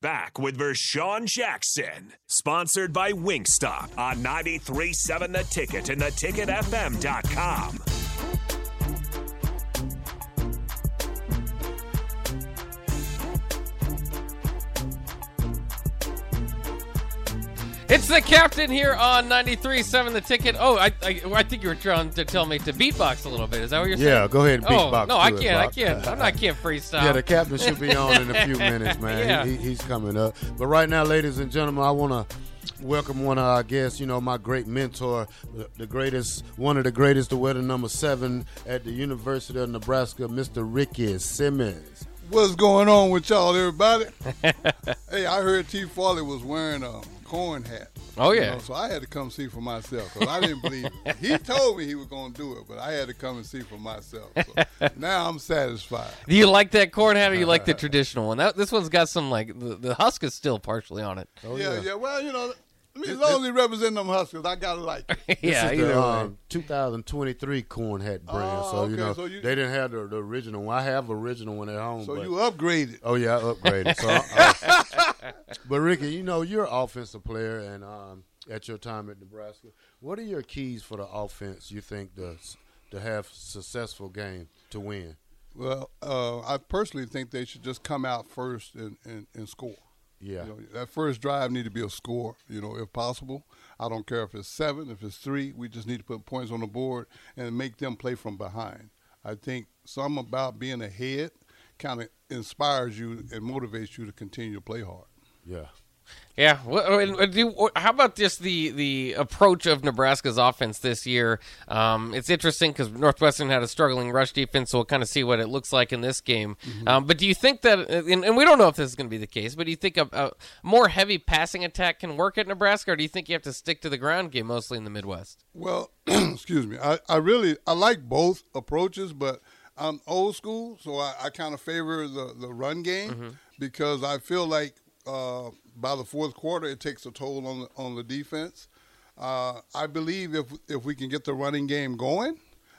Back with Vershawn Jackson, sponsored by Wingstop on 93.7 The Ticket and theticketfm.com. It's the captain here on 93.7 The Ticket. Oh, I, I, I think you were trying to tell me to beatbox a little bit. Is that what you're saying? Yeah, go ahead and Oh, no, I can't. I can't. I'm not can't freestyle. Yeah, the captain should be on in a few minutes, man. Yeah. He, he- he's coming up. But right now, ladies and gentlemen, I want to welcome one of our guests. You know, my great mentor, the, the greatest, one of the greatest to wear the number seven at the University of Nebraska, Mr. Ricky Simmons. What's going on with y'all, everybody? hey, I heard T. Farley was wearing a corn hat. Oh, You yeah. know, so I had to come see for myself because I didn't believe it. He told me he was going to do it, but I had to come and see for myself. So now I'm satisfied. Do you like that corn hat or you like the traditional one? That, this one's got some like the, the husk is still partially on it. Oh, yeah, yeah, Well, you know, I mean, as long as he represent them Huskers, I got to like it. yeah, This is either the way. um, 2023 corn hat brand. Oh, so you okay, know so you- they didn't have the, the original one. I have original one at home. So but- you upgraded. Oh yeah, I upgraded. So, I- but Ricky, you know you're an offensive player, and um, at your time at Nebraska, what are your keys for the offense? You think to to have successful game to win? Well, uh, I personally think they should just come out first and, and, and score. Yeah. You know, that first drive need to be a score, you know, if possible. I don't care if it's seven, if it's three. We just need to put points on the board and make them play from behind. I think some about being ahead kind of inspires you and motivates you to continue to play hard. Yeah. Yeah. Well, and- and do- How about just the the approach of Nebraska's offense this year? Um, it's interesting because Northwestern had a struggling rush defense, so we'll kind of see what it looks like in this game. Um, but do you think that, and, and we don't know if this is going to be the case, but do you think a, a more heavy passing attack can work at Nebraska, or do you think you have to stick to the ground game mostly in the Midwest? Well, excuse me. I, I really I like both approaches, but I'm old school, so I, I kind of favor the, the run game because I feel like uh, by the fourth quarter it takes a toll on the, on the defense. Uh, I believe if if we can get the running game going,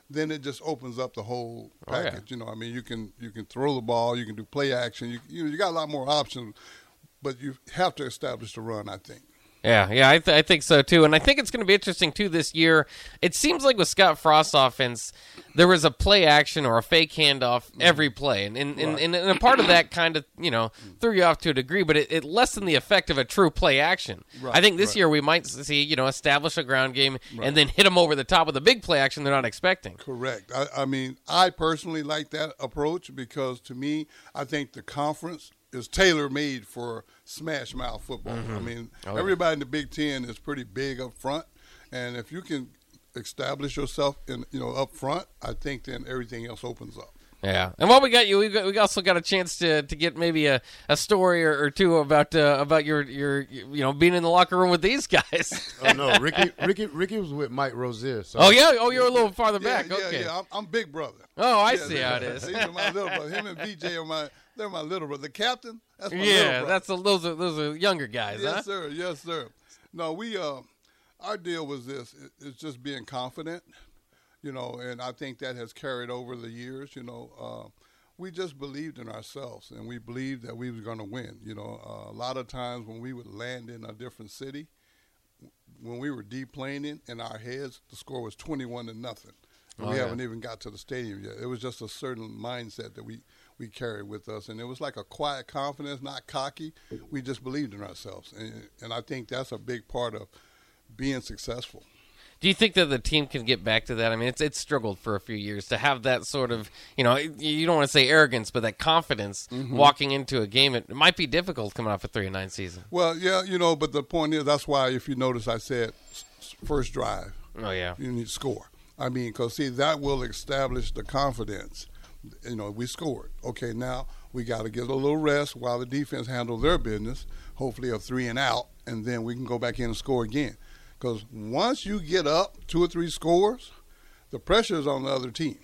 then it just opens up the whole Oh, yeah. package. You know, I mean, you can you can throw the ball, you can do play action, you you, know, you got a lot more options, but you have to establish the run. I think. Yeah, yeah, I, th- I think so too, and I think it's going to be interesting too this year. It seems like with Scott Frost's offense, there was a play action or a fake handoff every mm-hmm. play, and and, and, and, a part of that kind of you know threw you off to a degree, but it, it lessened the effect of a true play action. I think this year we might see you know establish a ground game and then hit them over the top with a big play action they're not expecting. Correct. I, I mean, I personally like that approach because to me, I think the conference is tailor made for smash mouth football. Mm-hmm. I mean, Oh, everybody in the Big Ten is pretty big up front, and if you can establish yourself in you know up front, I think then everything else opens up. Yeah, and while we got you, we, got, we also got a chance to, to get maybe a, a story or, or two about uh, about your, your you know being in the locker room with these guys. Oh no, Ricky, Ricky, Ricky was with Mike Rozier. So Oh yeah. Oh, you're a little farther Yeah, back. yeah, okay. yeah. I'm, I'm big brother. Oh, I Yeah, see how it is. These are my little brother. Him and VJ are my they're my little brother. The captain, that's my little yeah, that's a, those are those are younger guys, Yes, huh? sir. Yes, sir. No, we uh, our deal was this: it- it's just being confident, you know, and I think that has carried over the years. You know, uh, we just believed in ourselves, and we believed that we was going to win. You know, uh, a lot of times when we would land in a different city, when we were deplaning in our heads, the score was twenty-one to nothing. And Oh, we yeah. haven't even got to the stadium yet. It was just a certain mindset that we we carried with us, and it was like a quiet confidence, not cocky. We just believed in ourselves, and, and I think that's a big part of being successful. Do you think that the team can get back to that? I mean, it's it's struggled for a few years to have that sort of, you know, you don't want to say arrogance, but that confidence Mm-hmm. walking into a game. It might be difficult coming off a three and nine season. Well, yeah, you know, but the point is, that's why if you notice, I said first drive, Oh yeah. you need to score. I mean, because see, that will establish the confidence You know, we scored. Okay, now we got to get a little rest while the defense handles their business. Hopefully, a three and out, and then we can go back in and score again. Because once you get up two or three scores, the pressure is on the other team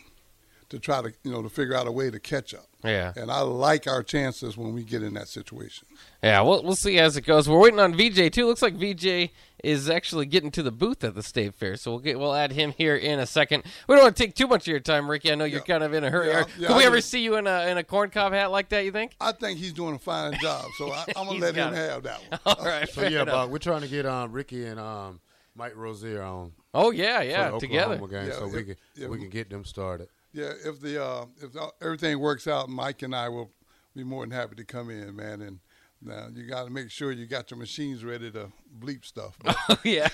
to try to you know to figure out a way to catch up. Yeah. And I like our chances when we get in that situation. Yeah, we'll we'll see as it goes. We're waiting on VJ too. Looks like VJ is actually getting to the booth at the state fair, so we'll get we'll add him here in a second. We don't want to take too much of your time, Ricky. I know you're Yeah. kind of in a hurry. Yeah, Are- yeah, Could we I ever just- see you in a in a corn cob hat like that? You think? I think he's doing a fine job, so I, I'm gonna let him it. have that one. All right. So yeah, enough. Buck, we're trying to get um, Ricky and um, Mike Rozier on Oh yeah, yeah, together. Oklahoma game, Yeah, so we can yeah, we can get them started. Yeah, if the uh, if everything works out, Mike and I will be more than happy to come in, man. And now you got to make sure you got your machines ready to bleep stuff. But, Oh yeah.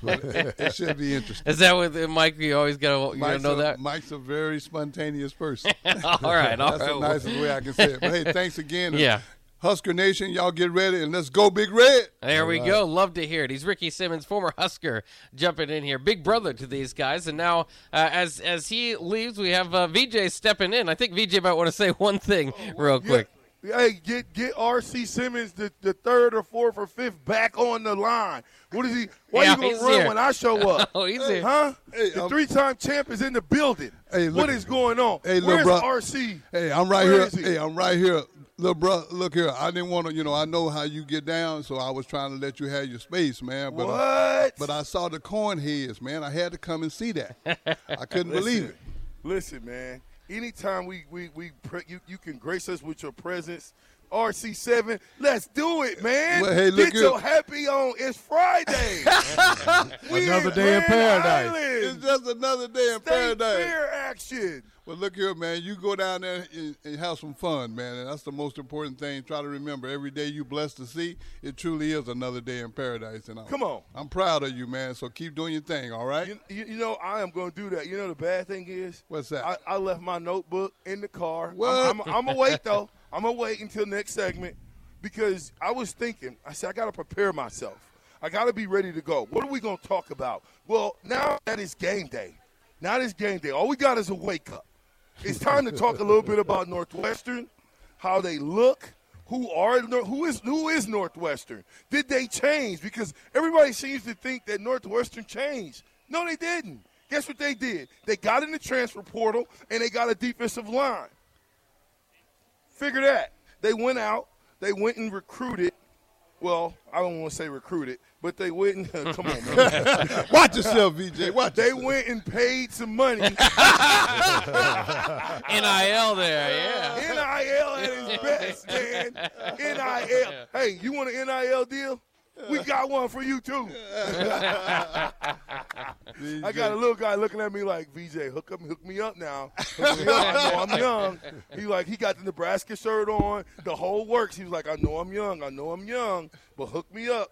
but it, it should be interesting. Is that with Mike? You always gotta you know a, that. Mike's a very spontaneous person. all right, all That's right. the nicest way I can say it. But hey, thanks again. Yeah. Husker Nation, y'all get ready and let's go, Big Red. There we go. Love to hear it. He's Ricky Simmons, former Husker, jumping in here, big brother to these guys. And now, uh, as as he leaves, we have uh, VJ stepping in. I think VJ might want to say one thing real quick. Hey, get get RC Simmons the, the third or fourth or fifth back on the line. What is he? Why Yeah, you gonna run here. when I show up? Oh, he's here. Huh? Hey, the um, three-time champ is in the building. Hey, what look- is going on? Hey, little Where's bro- RC? Hey, I'm right Where here. is he? Hey, I'm right here. Little bro, look here. I didn't want to, you know, I know how you get down, so I was trying to let you have your space, man. But uh, I, but I saw the corn heads, man. I had to come and see that. I couldn't believe it. Listen, man. Anytime we we we pre- you you can grace us with your presence. RC7, let's do it, man. Well, hey, look Get here. your happy on. It's Friday. Another day in paradise. It's just another day in State paradise. fair action. Well, look here, man. You go down there and, and have some fun, man. And that's the most important thing. Try to remember every day you blessed to see, it truly is another day in paradise. And I'm, Come on. I'm proud of you, man. So keep doing your thing, all right? You, you, you know, I am going to do that. You know, the bad thing is, What's that? I, I left my notebook in the car. What? I'm, I'm, I'm gonna wait though. I'm gonna wait until next segment because I was thinking. I said I got to prepare myself. I got to be ready to go. What are we gonna talk about? Well, now that is game day. Now it's game day. All we got is a wake up. It's time to talk a little bit about Northwestern, how they look. Who are who is who is Northwestern? Did they change? Because everybody seems to think that Northwestern changed. No, they didn't. Guess what they did? They got in the transfer portal and they got a defensive line. Figure that. They went out, they went and recruited. Well, I don't want to say recruited, but they went and come on, man. Watch yourself, VJ. Watch They yourself. went and paid some money. NIL NIL there, yeah. NIL at its best, man. NIL. Hey, you want an NIL deal? We got one for you too. I got a little guy looking at me like, VJ, hook up, hook me up now. Me up. I know I'm young. He like he got the Nebraska shirt on, the whole works. He was like, I know I'm young, I know I'm young, but hook me up.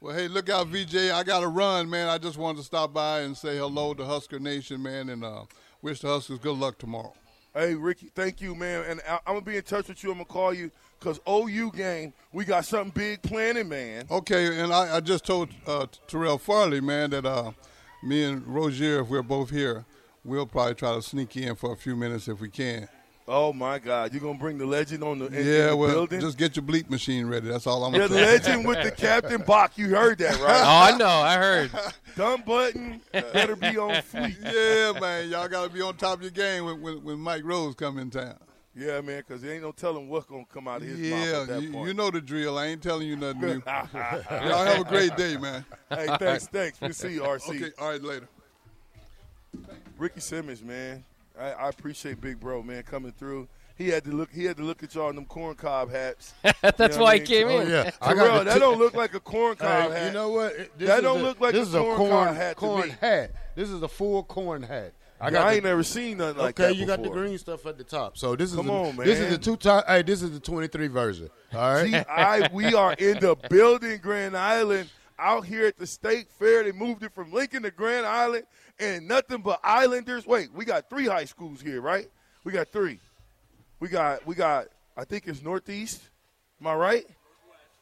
Well, hey, look out, VJ. I got to run, man. I just wanted to stop by and say hello to Husker Nation, man, and uh, wish the Huskers good luck tomorrow. Hey, Ricky, thank you, man. And I, I'm gonna be in touch with you. I'm gonna call you because OU game, we got something big planning, man. Okay, and I, I just told uh, Terrell Farley, man, that uh, me and Rozier, if we're both here, we'll probably try to sneak in for a few minutes if we can. Oh my God, You're gonna bring the legend on the, in, in yeah, the well, building? just get your bleep machine ready. That's all I'm yeah, the legend with the Captain Bach. You heard that, Oh, right? I know. I heard. Dumb button better be on fleek. yeah, man, y'all got to be on top of your game when, when, when Mike Rose come in town. Yeah, man, because there ain't no telling what's gonna come out of his mouth at that you, point. you know the drill. I ain't telling you nothing new. y'all have a great day, man. hey, thanks, thanks. We'll see you, RC. Okay, all right, later. Ricky Simmons, man. I, I appreciate Big Bro, man, coming through. He had to look. He had to look at y'all in them corn cob hats. That's You know why what I he came Oh in. yeah, Terrell, the that t- don't look like a corn cob Hey, hat. you know what? It- This That is don't a- look like this a is a corn corn cob hat to corn me. hat. This is a full corn hat. I I, ain't the, never seen nothing like okay, that. you got the green stuff at the top. So this is Come the, on, This is the two top. Hey, this is the 23 version. All right. See, I we are in the building, Grand Island, out here at the state fair. They moved it from Lincoln to Grand Island, and nothing but Islanders. Wait, we got three high schools here, right? We got three. We got we got. I think it's Northeast. Am I right?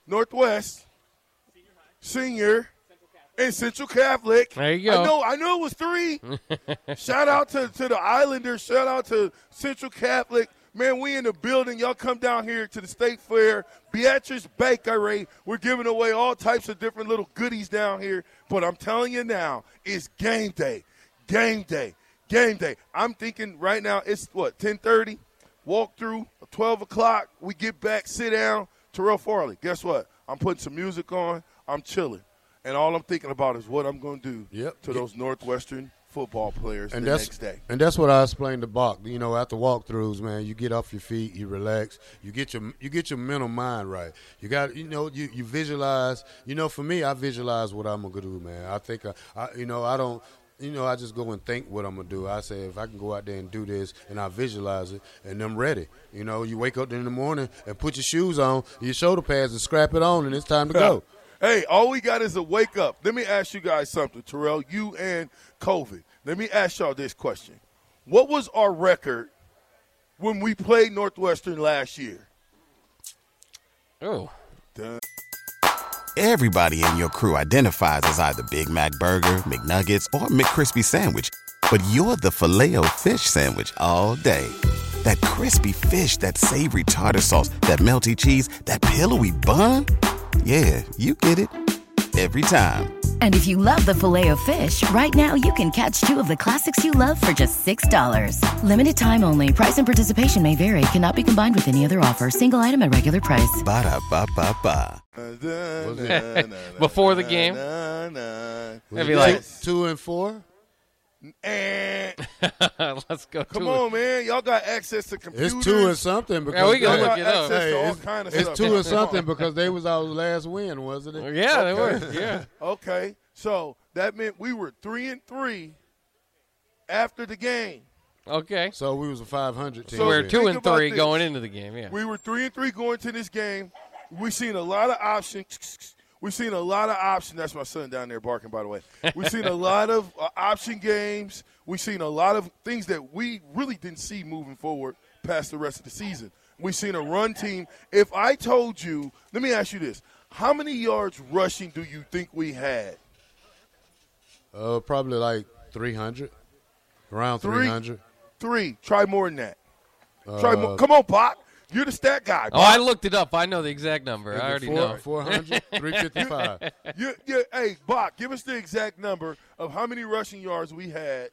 Northwest. Senior. And Central Catholic. There you go. I know, I know it was three. shout out to, to the Islanders. Shout out to Central Catholic. Man, we in the building. Y'all come down here to the State Fair. Beatrice Bakery. We're giving away all types of different little goodies down here. But I'm telling you now, it's game day. Game day. Game day. I'm thinking right now it's what, 1030? Walk through, 12 o'clock. We get back, sit down. Terrell Farley, guess what? I'm putting some music on. I'm chilling. And all I'm thinking about is what I'm going to do Yep. to those Northwestern football players and the that's next day. and that's what I explained to Bach. You know, after walkthroughs, man, you get off your feet, you relax, you get your you get your mental mind right. You got you know you, you visualize. You know, for me, I visualize what I'm gonna do, man. I think I, I you know I don't. You know, I just go and think what I'm gonna do. I say if I can go out there and do this, and I visualize it, and I'm ready. You know, you wake up in the morning and put your shoes on, your shoulder pads, and scrap it on, and it's time to go. Hey, all we got is a wake up. Let me ask you guys something, Terrell, you and Colvin. Let me ask y'all this question. What was our record when we played Northwestern last year? Oh, Dun. Everybody in your crew identifies as either Big Mac Burger, McNuggets, or McCrispy Sandwich. But you're the filet fish Sandwich all day. That crispy fish, that savory tartar sauce, that melty cheese, that pillowy bun. Yeah, you get it. Every time. And if you love the Filet-O-Fish, right now you can catch two of the classics you love for just $6. Limited time only. Price and participation may vary. Cannot be combined with any other offer. Single item at regular price. Ba-da-ba-ba-ba. Before the game? That'd be like- two and four. Eh. let's go. Come to it. on, man. Y'all got access to computers. It's two and something because Yeah, we can they- look it up. Access to Hey, all it's, kind of it's two and something because they was our last win, wasn't it? Yeah, they were. Yeah. Okay, so that meant we were three and three after the game. Okay. So we was a 500 team. So we're two and three this. going into the game. Yeah. We were three and three going to this game. We've seen a lot of options. We've seen a lot of options. That's my son down there barking, by the way. We've seen a lot of uh, option games. We've seen a lot of things that we really didn't see moving forward past the rest of the season. We've seen a run team. If I told you, let me ask you this: How many yards rushing do you think we had? Uh, probably like 300, around 300. Three. Try more than that. Try Uh, more. Come on, Bach. You're the stat guy. Oh, I looked it up. I know the exact number. I already four, know. 400, 355. You, you, hey, Bach, give us the exact number of how many rushing yards we had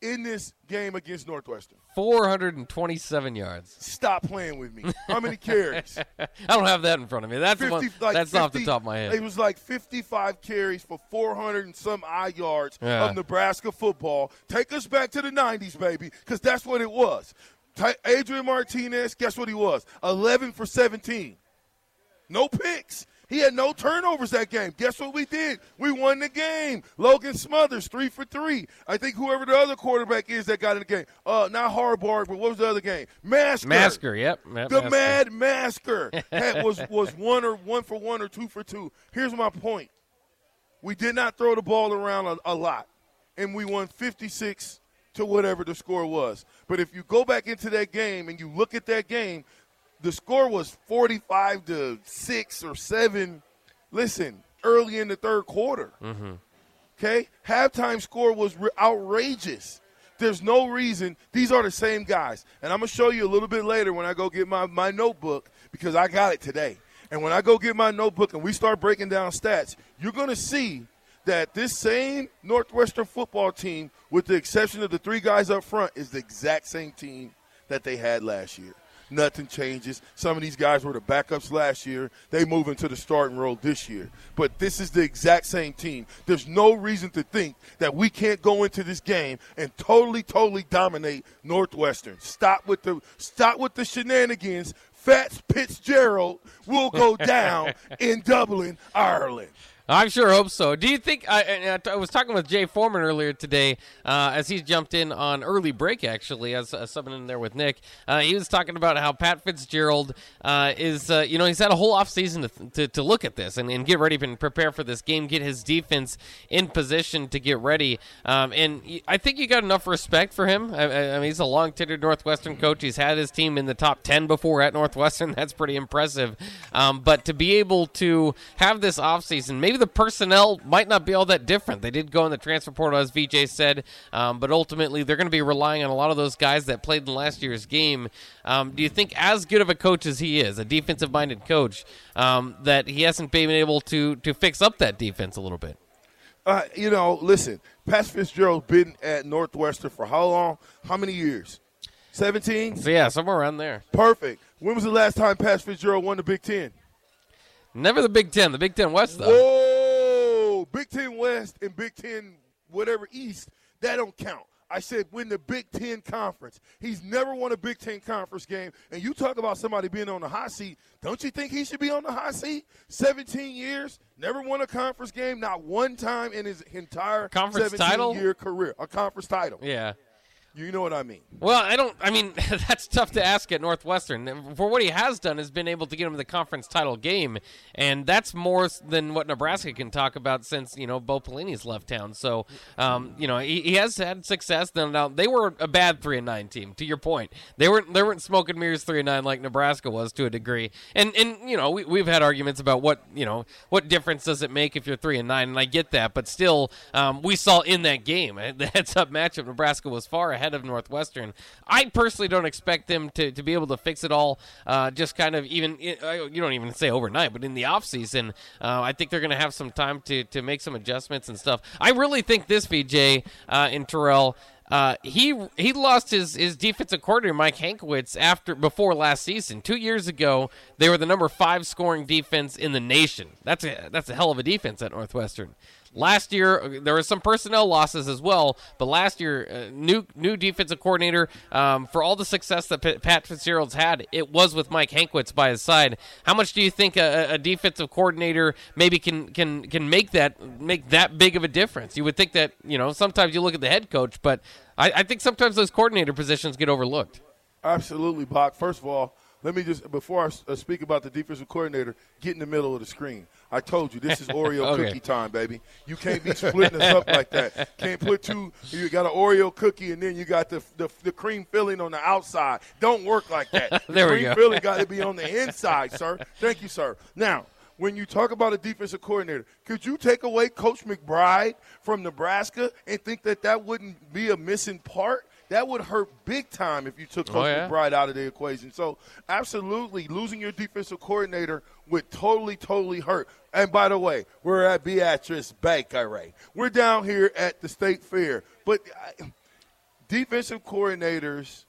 in this game against Northwestern. 427 yards. Stop playing with me. How many carries? I don't have that in front of me. That's 50, one, like that's off the top of my head. It was like 55 carries for 400 and some odd yards Yeah. of Nebraska football. Take us back to the 90s, baby, because that's what it was. Adrian Martinez, guess what he was? 11 for 17. No picks. He had no turnovers that game. Guess what we did? We won the game. Logan Smothers, three for three. I think whoever the other quarterback is that got in the game. Uh, not Haarberg, but what was the other game? Masker. Masker, yep. yep, The Masker. Mad Masker had, was was one or one for one or two for two. Here's my point: we did not throw the ball around a, a lot, and we won 56 to whatever the score was. But if you go back into that game and you look at that game, the score was 45 to six or seven. Listen, early in the third quarter. Mm-hmm. Okay, halftime score was re- outrageous. There's no reason. These are the same guys, and I'm gonna show you a little bit later when I go get my my notebook because I got it today. And when I go get my notebook and we start breaking down stats, you're gonna see that this same Northwestern football team, with the exception of the three guys up front, is the exact same team that they had last year. Nothing changes. Some of these guys were the backups last year. They move into the starting role this year. But this is the exact same team. There's no reason to think that we can't go into this game and totally, totally dominate Northwestern. Stop with the stop with the shenanigans. Fats Fitzgerald will go down in Dublin, Ireland. I sure hope so. Do you think? I, I was talking with Jay Foreman earlier today uh, as he jumped in on early break, actually, as uh, subbing in there with Nick. Uh, he was talking about how Pat Fitzgerald uh, is, uh, you know, he's had a whole offseason to, to, to look at this and, and get ready and prepare for this game, get his defense in position to get ready. Um, and I think you got enough respect for him. I, I mean, he's a long tenured Northwestern coach. He's had his team in the top 10 before at Northwestern. That's pretty impressive. Um, but to be able to have this offseason, maybe maybe the personnel might not be all that different. They did go in the transfer portal, as VJ said, um, but ultimately they're going to be relying on a lot of those guys that played in last year's game. Um, do you think, as good of a coach as he is, a defensive-minded coach, um, that he hasn't been able to to fix up that defense a little bit? Uh, you know, listen, Pat Fitzgerald's been at Northwestern for how long? How many years? 17? So, yeah, somewhere around there. Perfect. When was the last time Pat Fitzgerald won the Big Ten? Never the Big Ten. The Big Ten West, though. Whoa! Big Ten West and Big Ten whatever East, that don't count. I said win the Big Ten conference. He's never won a Big Ten conference game. And you talk about somebody being on the hot seat. Don't you think he should be on the hot seat? 17 years, never won a conference game, not one time in his entire Conference 17 title? year career. A conference title. Yeah. You know what I mean. Well, I don't. I mean, that's tough to ask at Northwestern. For what he has done, has been able to get him the conference title game, and that's more than what Nebraska can talk about since you know Bo Pelini's left town. So, um, you know, he, he has had success. Now, they were a bad three and nine team. To your point, they weren't they weren't smoking mirrors three and nine like Nebraska was to a degree. And and you know, we, we've had arguments about what you know what difference does it make if you're three and nine, and I get that, but still, um, we saw in that game the heads up matchup, Nebraska was far ahead of Northwestern. I personally don't expect them to, to be able to fix it all. Uh, just kind of even you don't even say overnight, but in the offseason, uh, I think they're going to have some time to to make some adjustments and stuff. I really think this VJ uh, in Terrell. Uh, he he lost his, his defensive coordinator Mike Hankwitz after before last season. Two years ago, they were the number five scoring defense in the nation. That's a that's a hell of a defense at Northwestern. Last year there were some personnel losses as well, but last year uh, new new defensive coordinator um, for all the success that P- Pat Fitzgerald's had, it was with Mike Hankwitz by his side. How much do you think a, a defensive coordinator maybe can can can make that make that big of a difference? You would think that you know sometimes you look at the head coach, but I, I think sometimes those coordinator positions get overlooked. Absolutely, Bach. First of all, let me just before I uh, speak about the defensive coordinator, get in the middle of the screen. I told you this is Oreo Okay. cookie time, baby. You can't be splitting us up like that. Can't put two. You got an Oreo cookie and then you got the the, the cream filling on the outside. Don't work like that. The There we cream go. filling got to be on the inside, sir. Thank you, sir. Now. When you talk about a defensive coordinator, could you take away Coach McBride from Nebraska and think that that wouldn't be a missing part? That would hurt big time if you took oh, Coach Oh, yeah. McBride out of the equation. So, absolutely, losing your defensive coordinator would totally, totally hurt. And by the way, we're at Beatrice Bakery. We're down here at the State Fair. But I, defensive coordinators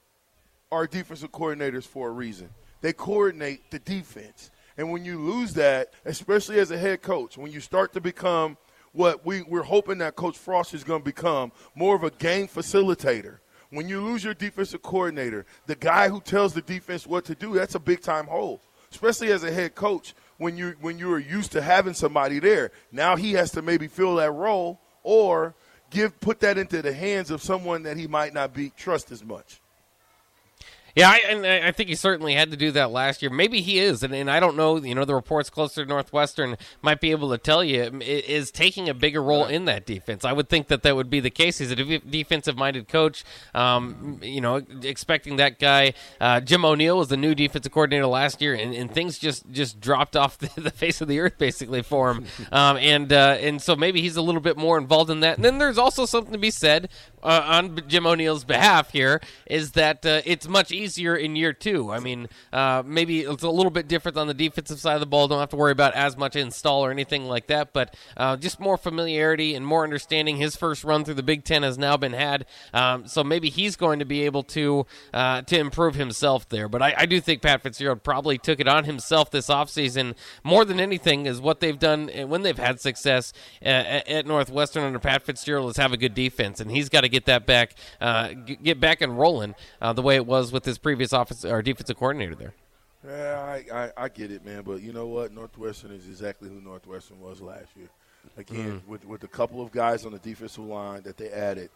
are defensive coordinators for a reason. They coordinate the defense. And when you lose that, especially as a head coach, when you start to become what we, we're hoping that Coach Frost is going to become, more of a game facilitator. When you lose your defensive coordinator, the guy who tells the defense what to do, that's a big time hole. Especially as a head coach, when you when you are used to having somebody there. Now he has to maybe fill that role or give put that into the hands of someone that he might not be trust as much. Yeah, I, and I I think he certainly had to do that last year. Maybe he is, and, and I don't know. You know, the reports closer to Northwestern might be able to tell you is taking a bigger role in that defense. I would think that that would be the case. He's a defensive-minded coach. Um, you know, expecting that guy. Uh, Jim O'Neill was the new defensive coordinator last year, and, and things just just dropped off the, the face of the earth basically for him. Um, and uh, and so maybe he's a little bit more involved in that. And then there's also something to be said uh, on Jim O'Neill's behalf here is that uh, it's much easier in year two. I mean, uh, maybe it's a little bit different on the defensive side of the ball. Don't have to worry about as much install or anything like that, but uh, just more familiarity and more understanding. His first run through the Big Ten has now been had, um, so maybe he's going to be able to uh, to improve himself there. But I, I do think Pat Fitzgerald probably took it on himself this offseason more than anything is what they've done uh, when they've had success at at Northwestern under Pat Fitzgerald is have a good defense, and he's got to get that back, uh, g- get back and rolling uh, the way it was with his previous office or defensive coordinator there. Yeah, I, I, I get it, man. But you know what? Northwestern is exactly who Northwestern was last year. Again, with with a couple of guys on the defensive line that they added,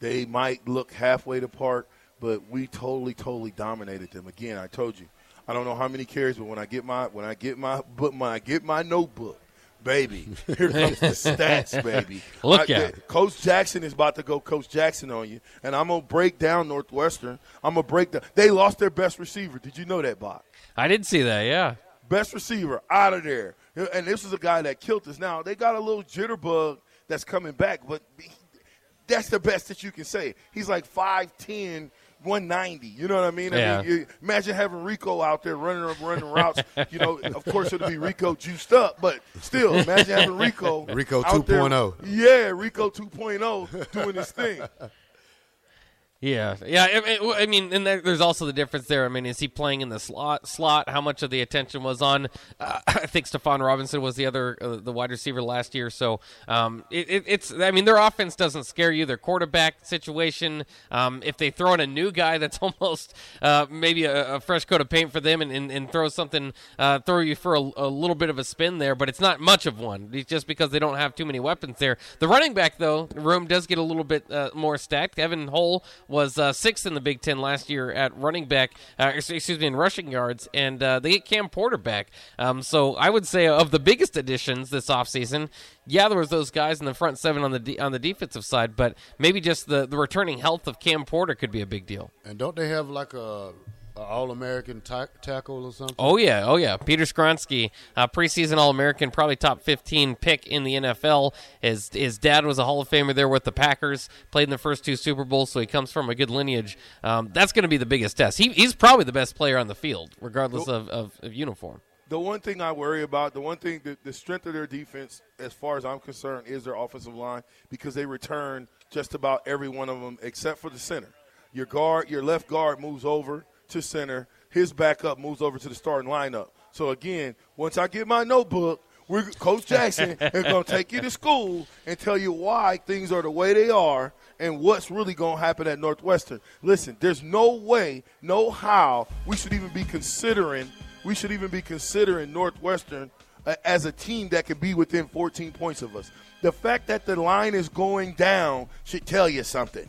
they might look halfway to part, but we totally, totally dominated them. Again, I told you, I don't know how many carries, but when I get my when I get my but when I get my notebook, baby, here comes the stats, baby. Look I- at it. Coach Jackson is about to go Coach Jackson on you, and I'm gonna break down Northwestern. I'm gonna break down. They lost their best receiver. Did you know that, Bob? I did see that, yeah. best receiver out of there. And this is a guy that killed us. Now, they got a little jitterbug that's coming back, but that's the best that you can say. He's like 5'10, 190. You know what I mean? Yeah. I mean, you, imagine having Rico out there running running routes. you know, of course it'll be Rico juiced up, but still, imagine having Rico. Rico 2.0. Yeah, Rico 2.0 doing his thing. Yeah, yeah. I mean, I mean, and there, there's also the difference there. I mean, is he playing in the slot? Slot? How much of the attention was on? Uh, I think Stephon Robinson was the other, uh, the wide receiver last year. So um, it, it, it's. I mean, their offense doesn't scare you. Their quarterback situation. Um, if they throw in a new guy, that's almost uh, maybe a, a fresh coat of paint for them, and, and, and throw something, uh, throw you for a, a little bit of a spin there. But it's not much of one, It's just because they don't have too many weapons there. The running back though, room does get a little bit uh, more stacked. Evan Hull was uh, sixth in the Big Ten last year at running back, uh, excuse me, in rushing yards, and uh, they get Cam Porter back. Um, so I would say of the biggest additions this offseason, yeah, there was those guys in the front seven on the de- on the defensive side, but maybe just the, the returning health of Cam Porter could be a big deal. And don't they have like a, a All American ta- tackle or something? Oh yeah, oh yeah. Peter Skoronski, uh, preseason All American, probably top fifteen pick in the NFL. His his dad was a Hall of Famer there with the Packers. Played in the first two Super Bowls, so he comes from a good lineage. Um, that's going to be the biggest test. He, he's probably the best player on the field, regardless of, of, of uniform. The one thing I worry about, the one thing, the, the strength of their defense, as far as I'm concerned, is their offensive line because they return just about every one of them except for the center. Your guard, your left guard moves over to center. His backup moves over to the starting lineup. So again, once I get my notebook, we're Coach Jackson is going to take you to school and tell you why things are the way they are and what's really going to happen at Northwestern. Listen, there's no way, no how we should even be considering we should even be considering Northwestern uh, as a team that could be within 14 points of us. The fact that the line is going down should tell you something.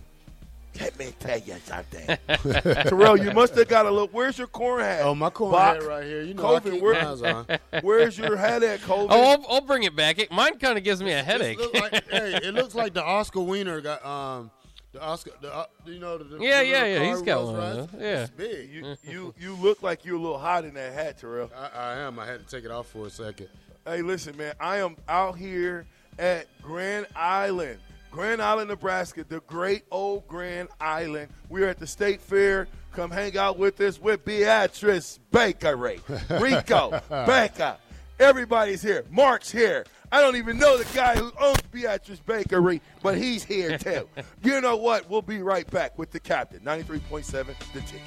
Let me tell you something. Terrell, you must have got a look. Where's your corn hat? Oh, my corn Bach? hat right here. You know I Colvin, where- on. Where's your hat at, Colvin? Oh, I'll, I'll bring it back. It, mine kind of gives me a headache. It looks like, hey, it looks like the Oscar Wiener got um the Oscar. The, uh, you know the, the Yeah, the yeah, yeah, he's got one of Yeah. it's big. you, you, you look like you're a little hot in that hat, Terrell. I, I am. I had to take it off for a second. Hey, listen, man. I am out here at Grand Island, Grand Island, Nebraska, the great old Grand Island. We're at the State Fair. Come hang out with us with Beatrice Bakery, Rico Baker. Everybody's here. Mark's here. I don't even know the guy who owns Beatrice Bakery, but he's here too. you know what? We'll be right back with the captain. 93.7, the ticket.